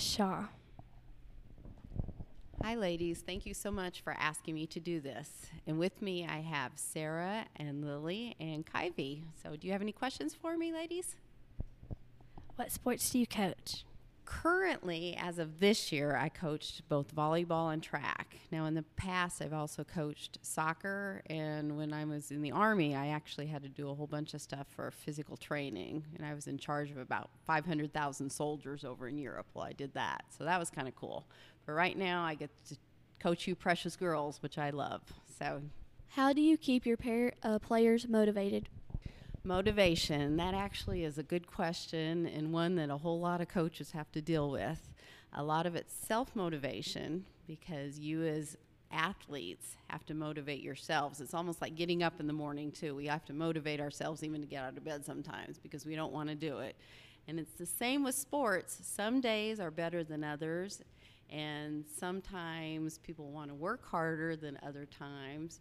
Miss Shaw. Hi, ladies. Thank you so much for asking me to do this. And with me, I have Sarah and Lily and Kyvie. So, do you have any questions for me, ladies? What sports do you coach? Currently, as of this year, I coached both volleyball and track. Now, in the past, I've also coached soccer. And when I was in the Army, I actually had to do a whole bunch of stuff for physical training. And I was in charge of about 500,000 soldiers over in Europe while I did that. So, that was kind of cool. But right now, I get to coach you precious girls, which I love. So, How do you keep your uh, players motivated? Motivation, that actually is a good question and one that a whole lot of coaches have to deal with. A lot of it's self motivation because you, as athletes, have to motivate yourselves. It's almost like getting up in the morning, too. We have to motivate ourselves even to get out of bed sometimes because we don't want to do it. And it's the same with sports. Some days are better than others, and sometimes people want to work harder than other times.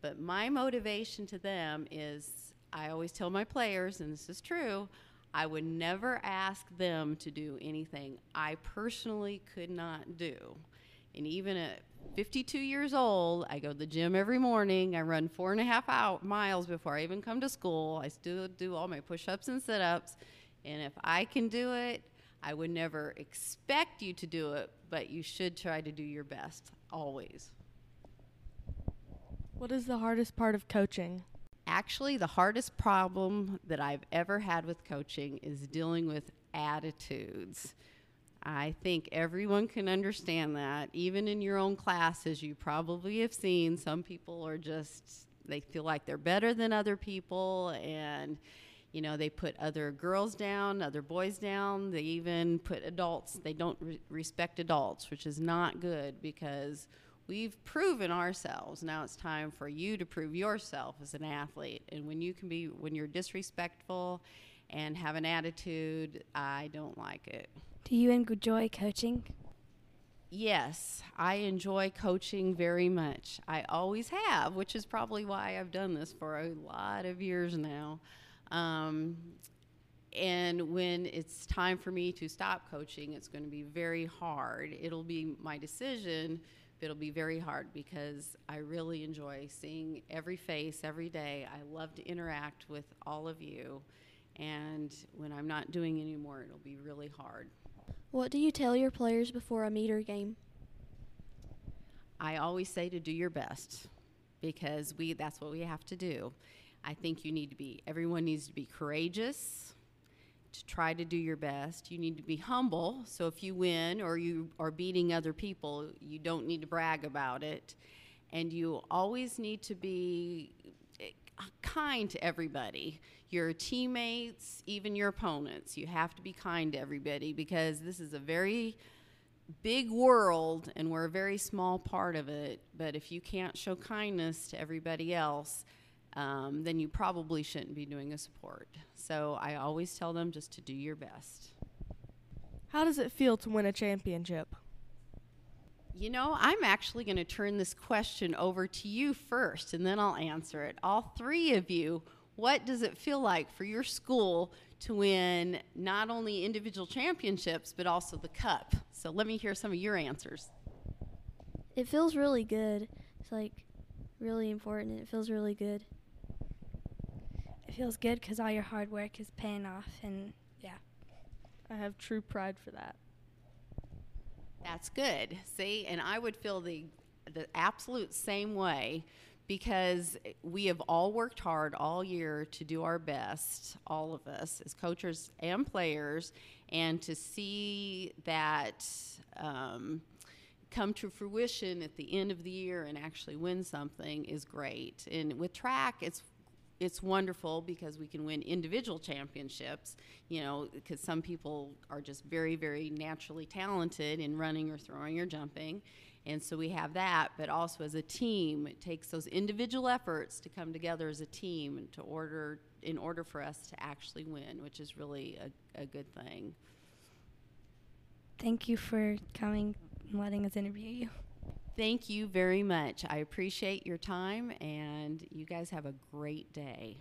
But my motivation to them is I always tell my players, and this is true, I would never ask them to do anything I personally could not do. And even at 52 years old, I go to the gym every morning. I run four and a half miles before I even come to school. I still do all my push ups and sit ups. And if I can do it, I would never expect you to do it, but you should try to do your best always. What is the hardest part of coaching? Actually, the hardest problem that I've ever had with coaching is dealing with attitudes. I think everyone can understand that. Even in your own classes, you probably have seen some people are just, they feel like they're better than other people and you know they put other girls down other boys down they even put adults they don't re- respect adults which is not good because we've proven ourselves now it's time for you to prove yourself as an athlete and when you can be when you're disrespectful and have an attitude i don't like it Do you enjoy coaching? Yes, I enjoy coaching very much. I always have, which is probably why I've done this for a lot of years now. Um, and when it's time for me to stop coaching, it's going to be very hard. It'll be my decision, it'll be very hard because I really enjoy seeing every face every day. I love to interact with all of you. And when I'm not doing anymore, it'll be really hard. What do you tell your players before a meter game? I always say to do your best because we that's what we have to do. I think you need to be everyone needs to be courageous to try to do your best. You need to be humble. So if you win or you are beating other people, you don't need to brag about it. And you always need to be eh, kind to everybody your teammates, even your opponents. You have to be kind to everybody because this is a very big world and we're a very small part of it. But if you can't show kindness to everybody else, um, then you probably shouldn't be doing a support. So I always tell them just to do your best. How does it feel to win a championship? You know, I'm actually going to turn this question over to you first, and then I'll answer it. All three of you, what does it feel like for your school to win not only individual championships, but also the cup? So let me hear some of your answers. It feels really good. It's like really important. It feels really good. It feels good because all your hard work is paying off, and yeah. I have true pride for that. That's good. See, and I would feel the the absolute same way because we have all worked hard all year to do our best, all of us as coaches and players, and to see that um, come to fruition at the end of the year and actually win something is great. And with track, it's it's wonderful because we can win individual championships, you know, because some people are just very, very naturally talented in running or throwing or jumping. And so we have that, but also as a team, it takes those individual efforts to come together as a team to order in order for us to actually win, which is really a, a good thing. Thank you for coming and letting us interview you. Thank you very much. I appreciate your time, and you guys have a great day.